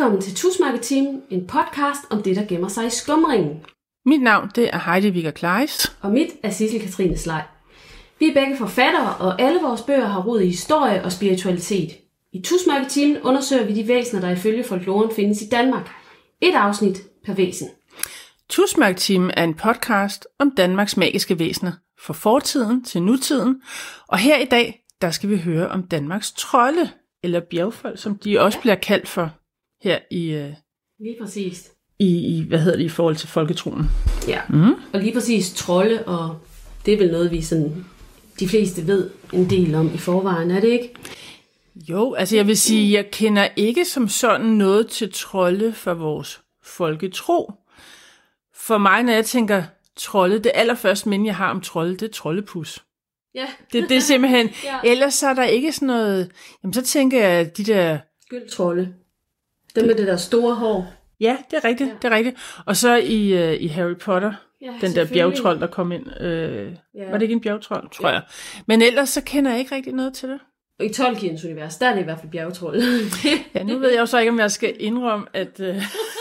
Velkommen til Tusmærketeam, en podcast om det, der gemmer sig i skumringen. Mit navn det er Heidi Vigger Kleis. Og mit er Sissel Katrine Slej. Vi er begge forfattere, og alle vores bøger har rod i historie og spiritualitet. I Tusmærketeam undersøger vi de væsener, der ifølge folkloren findes i Danmark. Et afsnit per væsen. Tusmærketeam er en podcast om Danmarks magiske væsener, fra fortiden til nutiden. Og her i dag, der skal vi høre om Danmarks trolde, eller bjergfolk, som de også bliver kaldt for her i, øh, Lige præcis. i, i hvad hedder det, i forhold til folketroen. Ja. Mm. Og lige præcis trolde, og det er vel noget, vi sådan, de fleste ved en del om i forvejen, er det ikke? Jo, altså jeg vil sige, jeg kender ikke som sådan noget til trolde for vores folketro. For mig, når jeg tænker trolde, det allerførste minde, jeg har om trolde, det er troldepus. Ja. Det, det er simpelthen, Ja. ellers så er der ikke sådan noget, jamen så tænker jeg, at de der Skyldtrolde. Dem med det der store hår. Ja, det er rigtigt, ja. det er rigtigt. Og så i, uh, i Harry Potter, Ja, den der bjergtrold, der kom ind. Øh, Ja. Var det ikke en bjergtrold, tror jeg. Men ellers så kender jeg ikke rigtig noget til det. Og i Tolkiens univers, der er det i hvert fald bjergetrold. Ja, nu ved jeg jo så ikke, om jeg skal indrømme, at øh,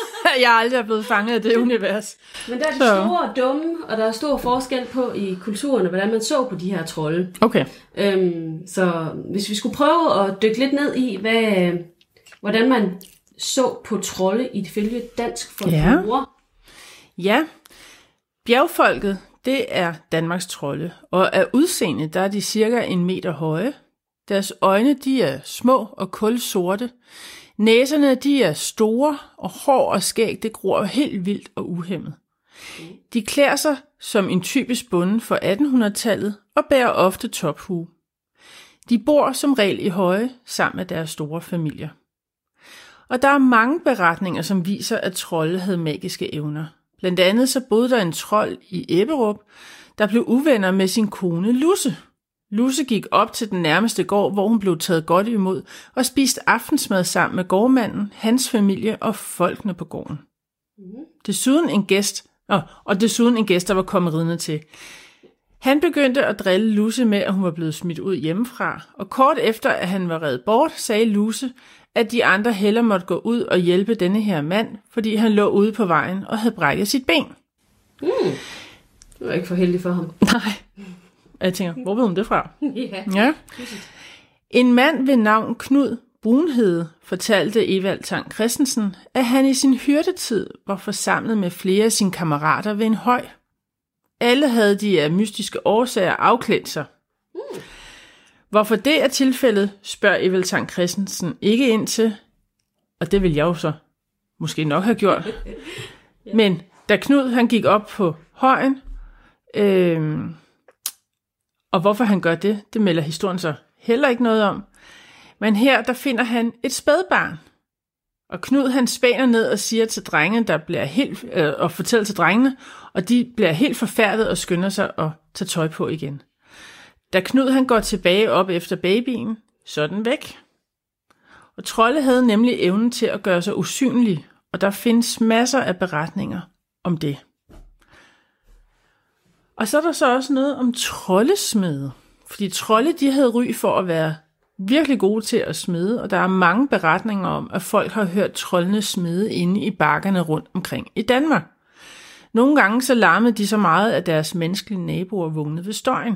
jeg aldrig er blevet fanget af det univers. Men der er de Så. store og dumme, og der er stor forskel på i kulturerne, hvordan man så på de her trolde. Okay. Øhm, så hvis vi skulle prøve at dykke lidt ned i, hvad, hvordan man så på trolde i det følge dansk folklore. Ja, bjergfolket, det er Danmarks trolde, og af udseende, der er de cirka en meter høje. Deres øjne, de er små og kulsorte. Næserne, de er store, og hår og skæg, det gror helt vildt og uhemmet. De klæder sig som en typisk bonde for 1800-tallet og bærer ofte tophue. De bor som regel i høje sammen med deres store familier. Og der er mange beretninger, som viser, at trolde havde magiske evner. Blandt andet så boede der en trold i Ebberup, der blev uvenner med sin kone Lusse. Lusse gik op til den nærmeste gård, hvor hun blev taget godt imod og spiste aftensmad sammen med gårdmanden, hans familie og folkene på gården. Desuden en gæst, og, og desuden en gæst, der var kommet ridende til. Han begyndte at drille Lusse med, at hun var blevet smidt ud hjemmefra, og kort efter, at han var reddet bort, sagde Lusse, at de andre heller måtte gå ud og hjælpe denne her mand, fordi han lå ude på vejen og havde brækket sit ben. Det var ikke for heldigt for ham. Nej. Jeg tænker, hvor ved hun det fra? ja. Ja. En mand ved navn Knud Brunhede fortalte Evald Tang Christensen, at han i sin hyrdetid var forsamlet med flere af sine kammerater ved en høj. Alle havde de af mystiske årsager afklædt sig. Hvorfor det er tilfældet, spørger Evald Tang Christensen ikke ind til, og det vil jeg jo så måske nok have gjort. Men da Knud han gik op på højen, øh, og hvorfor han gør det, det melder historien så heller ikke noget om. Men her, der finder han et spædbarn. Og Knud han spænder ned og siger til drengene, der bliver helt, øh, og fortæller til drengene, og de bliver helt forfærdet og skynder sig at tage tøj på igen. Da Knud han går tilbage op efter babyen, så er den væk. Og Trolde havde nemlig evnen til at gøre sig usynlig, og der findes masser af beretninger om det. Og så er der så også noget om troldesmede. Fordi trolde, de havde ry for at være virkelig gode til at smede, og der er mange beretninger om, at folk har hørt troldene smede inde i bakkerne rundt omkring i Danmark. Nogle gange så larmede de så meget, at deres menneskelige naboer vågnede ved støjen.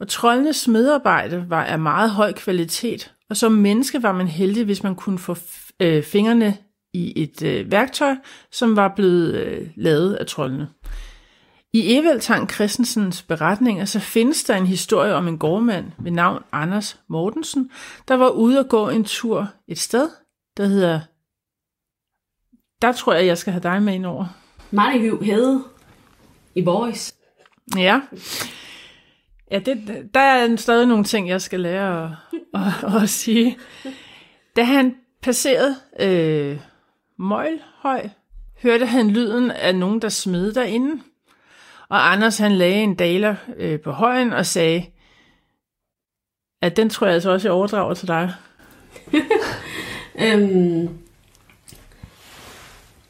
Og troldenes smedarbejde var af meget høj kvalitet, og som menneske var man heldig, hvis man kunne få øh, fingrene i et øh, værktøj, som var blevet øh, lavet af troldene. I Evald Tang Christensens beretninger så findes der en historie om en gårdmand ved navn Anders Mortensen, der var ude at gå en tur et sted, der hedder... Der tror jeg, jeg skal have dig med ind over. Marnehyv Hede i Boris. Ja. Ja, det, der er stadig nogle ting, jeg skal lære at, at, at sige. Da han passerede øh, Møglhøj, hørte han lyden af nogen, der smed derinde. Og Anders han lagde en daler øh, på højen og sagde, at den tror jeg altså også, jeg overdrager til dig. Øhm,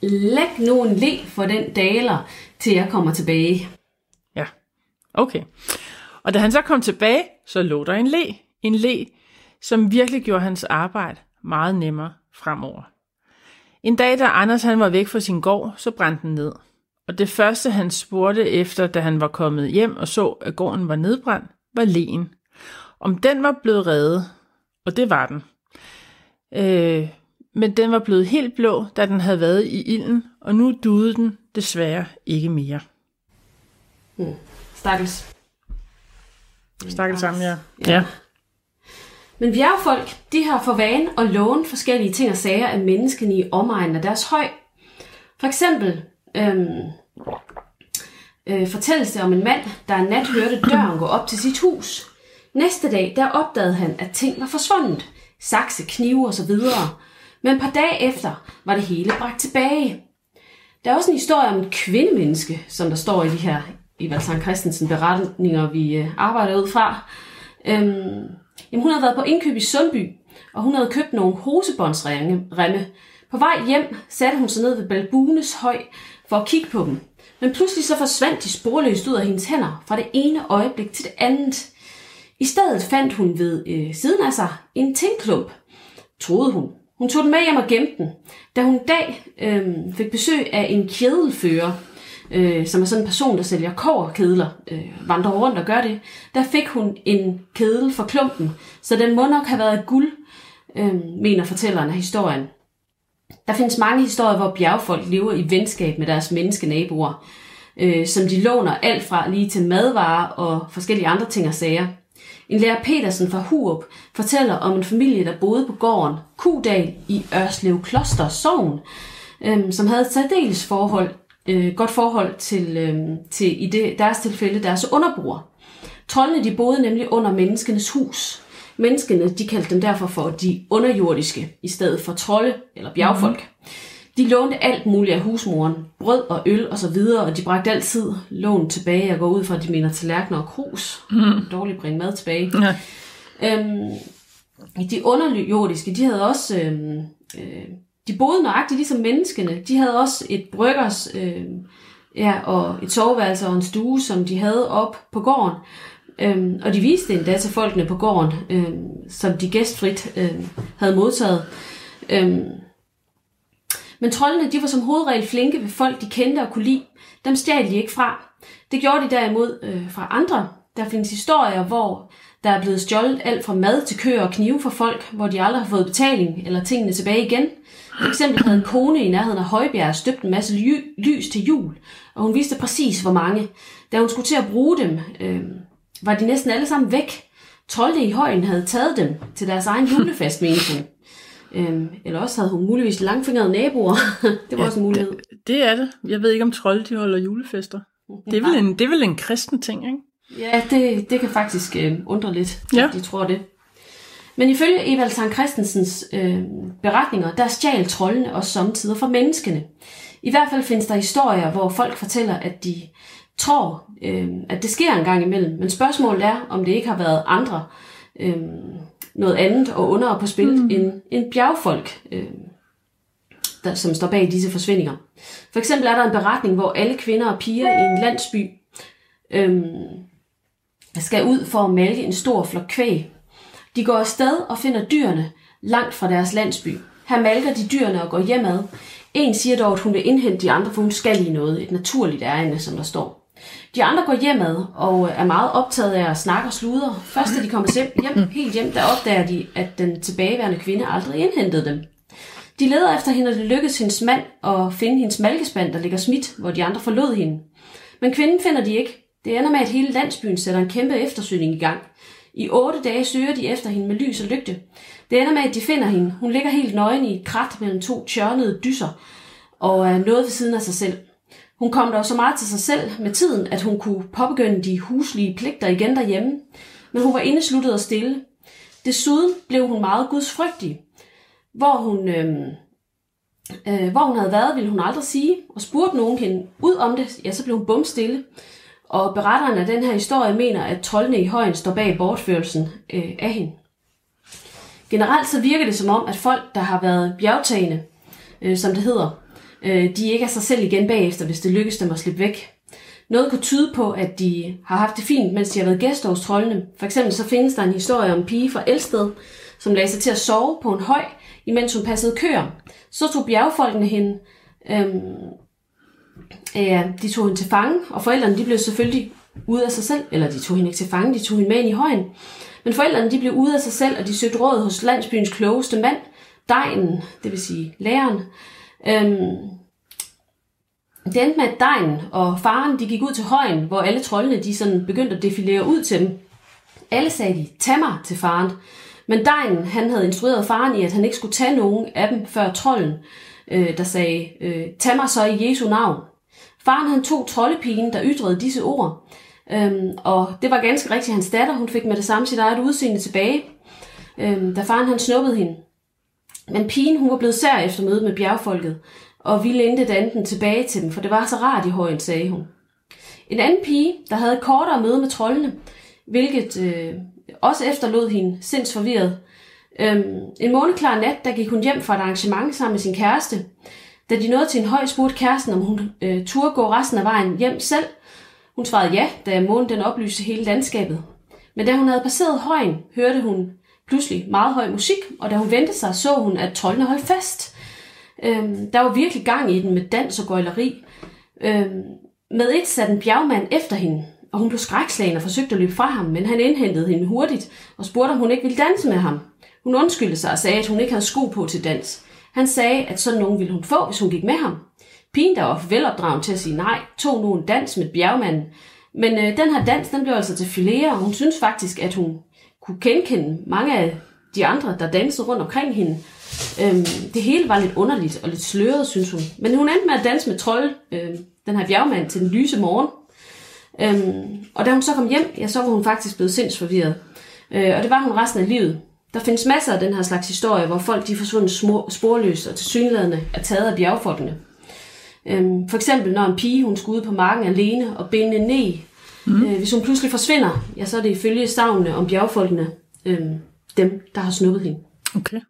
læg nu en le for den daler, til jeg kommer tilbage. Ja, okay. Og da han så kom tilbage, så lå der en le. En le, som virkelig gjorde hans arbejde meget nemmere fremover. En dag, da Anders han var væk fra sin gård, så brændte den ned. Og det første, han spurgte efter, da han var kommet hjem og så, at gården var nedbrændt, var len. Om den var blevet reddet, og det var den. Øh, men den var blevet helt blå, da den havde været i ilden, og nu duede den desværre ikke mere. Hmm. Stakkels. Stakkels sammen, ja. Ja. Men bjergfolk, de har for vane at låne forskellige ting og sager af menneskene i omegnen af deres høj. For eksempel øhm, øh, fortælles det om en mand, der en nat hørte døren gå op til sit hus. Næste dag, der opdagede han, at ting var forsvundet. Sakse, knive og så videre. Men et par dage efter var det hele bragt tilbage. Der er også en historie om et kvindemenneske, som der står i de her i Valsang Christensen beretninger, vi øh, arbejder ud fra. Øhm, jamen, hun havde været på indkøb i Sundby, og hun havde købt nogle hosebåndsremme. På vej hjem satte hun sig ned ved Balbunes høj for at kigge på dem. Men pludselig så forsvandt de sporløst ud af hendes hænder fra det ene øjeblik til det andet. I stedet fandt hun ved øh, siden af sig en tingklump, troede hun. Hun tog den med hjem og gemte den. Da hun en dag øh, fik besøg af en kædelfører, øh, som er sådan en person, der sælger kårkedler, øh, vandrer rundt og gør det, der fik hun en kedel for klumpen, så den må nok have været guld, øh, mener fortælleren af historien. Der findes mange historier, hvor bjergfolk lever i venskab med deres menneskenaboer, øh, som de låner alt fra lige til madvarer og forskellige andre ting og sager. En lærer Petersen fra Hurup fortæller om en familie, der boede på gården Kudal i Ørslev Kloster Sogn, øh, som havde et særdeles forhold, øh, godt forhold til, øh, til i det, deres tilfælde deres underboer. Trollene de boede nemlig under menneskenes hus. Menneskene de kaldte dem derfor for de underjordiske, i stedet for trolde eller bjergfolk. Mm. De lånte alt muligt af husmoren, brød og øl og så videre, og de bragte altid lån tilbage. og går ud fra, at de mener tallerkener og krus. Mm. Dårligt bringe mad tilbage. Ja. Øhm, de underjordiske, de havde også... Øhm, øh, de boede nøjagtigt ligesom menneskene. De havde også et bryggers... Øh, ja, og et soveværelse og en stue, som de havde op på gården. Øhm, og de viste endda til folkene på gården, øhm, som de gæstfrit øhm, havde modtaget. Øhm, men troldene, de var som hovedregel flinke ved folk, de kendte og kunne lide. Dem stjal de ikke fra. Det gjorde de derimod øh, fra andre. Der findes historier, hvor der er blevet stjålet alt fra mad til køer og knive fra folk, hvor de aldrig har fået betaling eller tingene tilbage igen. For eksempel havde en kone i nærheden af Højbjerg støbt en masse ly- lys til jul, og hun vidste præcis, hvor mange. Da hun skulle til at bruge dem, øh, var de næsten alle sammen væk. Trolde i højen havde taget dem til deres egen julefest, mente hun. Øhm, eller også havde hun muligvis langfingrede naboer. det var ja, også en mulighed. Det, det er det. Jeg ved ikke, om trolde de holder julefester. Det er vel en, det er vel en kristen ting, ikke? Ja, det, det kan faktisk øh, undre lidt, ja. de tror det. Men ifølge Evald Sankt Christensens øh, beretninger, der stjal trollene også samtidig fra menneskene. I hvert fald findes der historier, hvor folk fortæller, at de tror, øh, at det sker en gang imellem. Men spørgsmålet er, om det ikke har været andre, øh, noget andet og under på spil mm. end, end bjergfolk, øh, der, som står bag disse forsvindinger. For eksempel er der en beretning, hvor alle kvinder og piger i en landsby øh, skal ud for at malke en stor flok kvæg. De går afsted og finder dyrene langt fra deres landsby. Her malker de dyrene og går hjemad. En siger dog, at hun vil indhente de andre, for hun skal i noget, et naturligt ærende, som der står. De andre går hjemad og er meget optaget af at snakke og sludre. Først da de kommer hjem, hjem, helt hjem, der opdager de, at den tilbageværende kvinde aldrig indhentede dem. De leder efter hende, og det lykkedes hendes mand at finde hendes malkespand, der ligger smidt, hvor de andre forlod hende. Men kvinden finder de ikke. Det ender med, at hele landsbyen sætter en kæmpe eftersøgning i gang. I otte dage søger de efter hende med lys og lygte. Det ender med, at de finder hende. Hun ligger helt nøgen i et krat mellem to tjørnede dysser og er noget ved siden af sig selv. Hun kom dog så meget til sig selv med tiden, at hun kunne påbegynde de huslige pligter igen derhjemme, men hun var indesluttet og stille. Desuden blev hun meget gudsfrygtig. Hvor hun, øh, øh, hvor hun havde været, ville hun aldrig sige, og spurgte nogen hende ud om det, ja, så blev hun bumstille. Og beretteren af den her historie mener, at troldene i højen står bag bortførelsen øh, af hende. Generelt så virker det som om, at folk, der har været bjergtagende, øh, som det hedder, øh, de ikke er sig selv igen bagefter, hvis det lykkes dem at slippe væk. Noget kunne tyde på, at de har haft det fint, mens de har været gæster hos troldene. For eksempel så findes der en historie om en pige fra Elsted, som lagde sig til at sove på en høj, imens hun passede køer. Så tog bjergfolkene hende, øhm, ja, de tog hende til fange, og forældrene de blev selvfølgelig ude af sig selv, eller de tog hende ikke til fange, de tog hende med ind i højen. Men forældrene de blev ude af sig selv, og de søgte råd hos landsbyens klogeste mand, Dejen, det vil sige læreren. Øhm, det endte med, at Dejen og faren de gik ud til højen, hvor alle troldene de sådan begyndte at defilere ud til dem. Alle sagde de, tag mig til faren. Men Dejen, han havde instrueret faren i, at han ikke skulle tage nogen af dem før trolden, øh, der sagde, øh, tag mig så i Jesu navn. Faren han tog troldepigen, der ytrede disse ord, øhm, og det var ganske rigtigt hans datter. Hun fik med det samme sit eget udseende tilbage, øhm, da faren han snuppede hende. Men pigen hun var blevet sær efter mødet med bjergfolket, og vi lente andet tilbage til dem, for det var så rart i højen, sagde hun. En anden pige, der havde kortere møde med trollene, hvilket øh, også efterlod hende sindsforvirret. Øhm, en måneklar nat, der gik hun hjem fra et arrangement sammen med sin kæreste. Da de nåede til en høj, spurgte kæresten, om hun øh, turde gå resten af vejen hjem selv. Hun svarede ja, da månen den oplyste hele landskabet. Men da hun havde passeret højen, hørte hun pludselig meget høj musik, og da hun vendte sig, så hun, at troldene holdt fast. Øhm, der var virkelig gang i den med dans og gøjleri. Øhm, med et satte en bjergmand efter hende, og hun blev skrækslagen og forsøgte at løbe fra ham, men han indhentede hende hurtigt og spurgte, om hun ikke ville danse med ham. Hun undskyldte sig og sagde, at hun ikke havde sko på til dans. Han sagde, at sådan nogen ville hun få, hvis hun gik med ham. Pigen, der var velopdragen til at sige nej, tog nu en dans med bjergmanden. Men øh, den her dans, den blev altså til filere, og hun synes faktisk, at hun kunne genkende mange af de andre, der dansede rundt omkring hende. Øhm, det hele var lidt underligt og lidt sløret, synes hun. Men hun endte med at danse med trold, øhm, den her bjergmand, til den lyse morgen. Øhm, og da hun så kom hjem, ja, så var hun faktisk blevet sindsforvirret. Øh, og det var hun resten af livet. Der findes masser af den her slags historie, hvor folk de er forsvundet sporløst og tilsyneladende er taget af bjergfolkene. Øhm, for eksempel når en pige hun skulle ud på marken alene og binde ned. Mm. Øh, hvis hun pludselig forsvinder, ja, så er det ifølge stavnene om bjergfolkene øhm, dem, der har snuppet hende. Okay.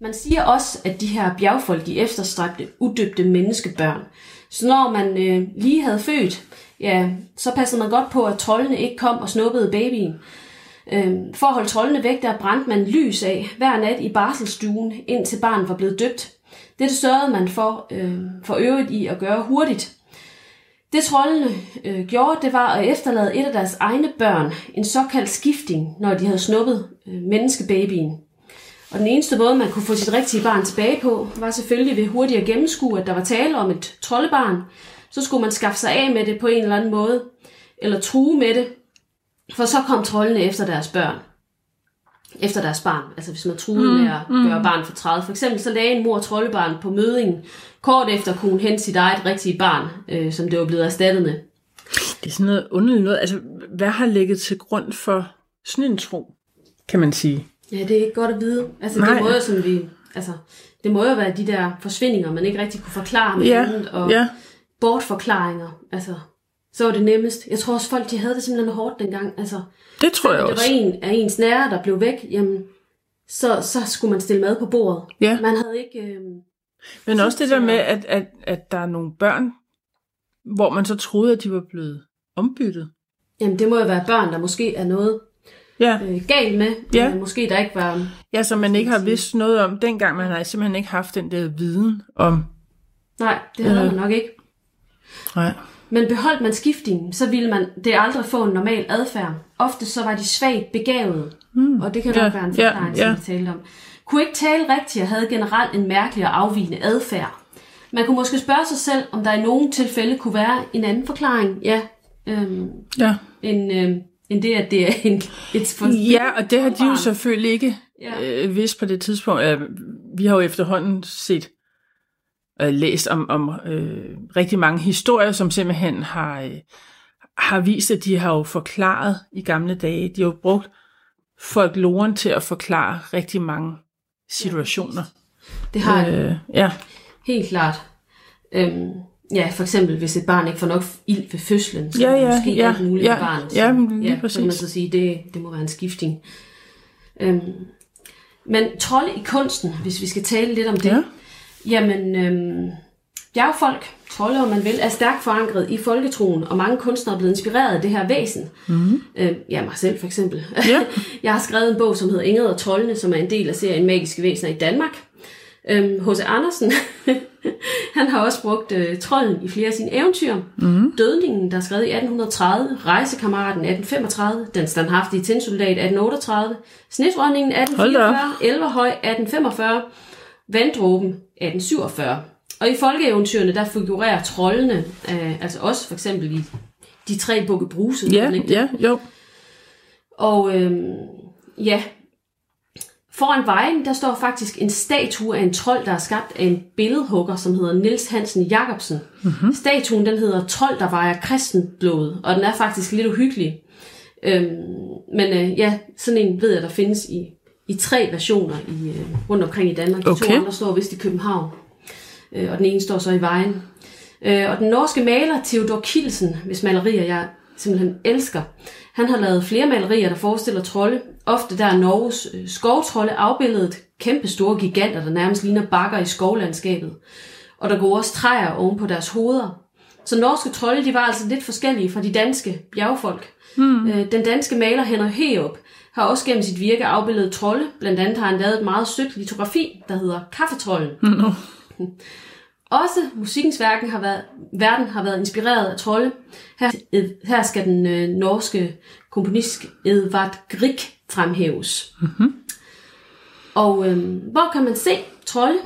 Man siger også, at de her bjergfolk de efterstræbte udøbte menneskebørn. Så når man øh, lige havde født, ja, så passede man godt på, at trollene ikke kom og snuppede babyen. Øh, for at holde trollene væk, der brændte man lys af hver nat i barselstuen, indtil barnet var blevet døbt. Det sørgede man for, øh, for øvrigt i at gøre hurtigt. Det trollene øh, gjorde, det var at efterlade et af deres egne børn, en såkaldt skifting, når de havde snuppet øh, menneskebabyen. Og den eneste måde, man kunne få sit rigtige barn tilbage på, var selvfølgelig ved hurtigt at gennemskue, at der var tale om et troldebarn. Så skulle man skaffe sig af med det på en eller anden måde, eller true med det, for så kom trollene efter deres børn. Efter deres barn. Altså hvis man truede mm, med at mm. gøre barn for 30. For eksempel så lagde en mor troldebarn på mødingen. Kort efter kunne hun hente sit eget rigtige barn, øh, som det var blevet erstattet med. Det er sådan noget underligt noget. Altså, hvad har ligget til grund for sådan en tro, kan man sige? Ja, det er ikke godt at vide. Altså, Nej. det må jo som vi... Altså, det må jo være de der forsvindinger, man ikke rigtig kunne forklare med Ja, andet, og ja. bortforklaringer. Altså, så var det nemmest. Jeg tror også, folk de havde det simpelthen hårdt dengang. Altså, Det tror jeg det også. var en af ens nære, der blev væk, jamen, så, så skulle man stille mad på bordet. Ja. Man havde ikke... Øh, Men også det der Så- med, at, at, at der er nogle børn, hvor man så troede, at de var blevet ombyttet. jamen, det må jo være børn, der måske er noget Ja, øh, galt med. Ja. Øh, måske der ikke var... ja som man ikke har vidst noget om dengang. Man har simpelthen ikke haft den der viden om... Nej, det havde Ja. man nok ikke. Nej. Men beholdt man skiftingen, så ville man det aldrig få en normal adfærd. Ofte så var de svagt begavede, mm. og det kan Ja, nok være en ja, forklaring, ja. som vi talte om. Kunne ikke tale rigtigt og havde generelt en mærkelig og afvigende adfærd. Man kunne måske spørge sig selv, om der i nogle tilfælde kunne være en anden forklaring, ja, øhm, Ja. end, øhm, end det, at det er en, et for, ja, og det har de jo selvfølgelig ikke Ja. øh, vidst på det tidspunkt. Øh, vi har jo efterhånden set øh, læst om, om øh, rigtig mange historier, som simpelthen har, øh, har vist, at de har jo forklaret i gamle dage. De har jo brugt folkloren til at forklare rigtig mange situationer. Det har jeg Øh, ja, helt klart. Øhm, ja, for eksempel, hvis et barn ikke får nok ild ved fødslen, så Ja, er der ja, måske ja, alt muligt ja, barnet. ja, så, men lige ja, Så kan man præcis. så sige, det, det må være en skifting. Øhm, men trolde i kunsten, hvis vi skal tale lidt om det, Ja. Jamen, øhm, bjergfolk, trolde om man vil, er stærkt forankret i folketroen, og mange kunstnere er blevet inspireret af det her væsen. Mm. Øh, ja, mig selv for eksempel. Ja. Jeg har skrevet en bog, som hedder Ingrid og Trollene, som er en del af serien Magiske Væsener i Danmark. Øhm, H.C. Andersen, han har også brugt øh, trolden i flere af sine eventyr. Mm. Dødningen, der er skrevet i 1830, Rejsekammeraten 1835, Den standhaftige tinsoldat 1838, Snedronningen Hold da op. 1844, Elverhøj 1845, Vanddråben 1847. Og i folkeeventyrene, der figurerer trollene, øh, altså også for eksempel i de tre bukke bruse. Ja, ja, jo. Og øhm, ja, foran vejen, der står faktisk en statue af en trold, der er skabt af en billedhugger, som hedder Nils Hansen Jacobsen. Mm-hmm. Statuen, den hedder Trold, der vejer kristenblod, og den er faktisk lidt uhyggelig. Øhm, men øh, ja, sådan en ved jeg, der findes i, i tre versioner i, øh, rundt omkring i Danmark. De Okay. to andre står vist i København, øh, og den ene står så i vejen. Øh, og den norske maler Theodor Kilsen, hvis malerier jeg simpelthen elsker, han har lavet flere malerier, der forestiller trolde. Ofte der er Norges øh, skovtrolde afbildet kæmpe store giganter, der nærmest ligner bakker i skovlandskabet. Og der går også træer oven på deres hoveder. Så norske trolde, de var altså lidt forskellige fra de danske bjergfolk. Hmm. Øh, den danske maler Henrik Heop har også gennem sit virke afbildet trolde. Blandt andet har han lavet et meget sødt litografi, der hedder Kaffetrollen. Også musikkens verden har været, verden har været inspireret af trolde. Her, her skal den øh, norske komponist Edvard Grieg fremhæves. Mm-hmm. Og øh, hvor kan man se trolde?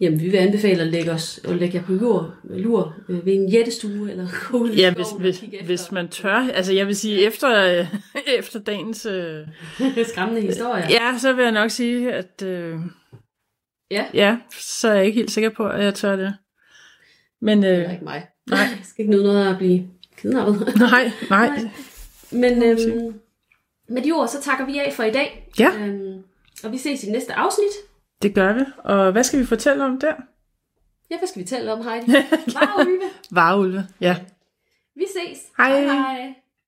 Jamen, vi vil anbefale at lægge, os, at lægge jer på jord, lur øh, ved en jættestue eller i Ja, hvis, hvis, hvis man tør. Altså, jeg vil sige, efter, øh, efter dagens... Øh, skræmmende historier. ja, så vil jeg nok sige, at... Øh, Ja. ja, så er jeg ikke helt sikker på, at jeg tør det. Men Det er øh, ikke mig. Nej. Jeg skal ikke nyde noget at blive kidnappet. nej, nej. Nej. Men øhm, med de ord, så takker vi af for i dag. Ja. Øhm, og vi ses i næste afsnit. Det gør vi. Og hvad skal vi fortælle om der? Ja, hvad skal vi tale om, Heidi? Varulve. Varulve. Ja. Vi ses. Hej. hej. hej.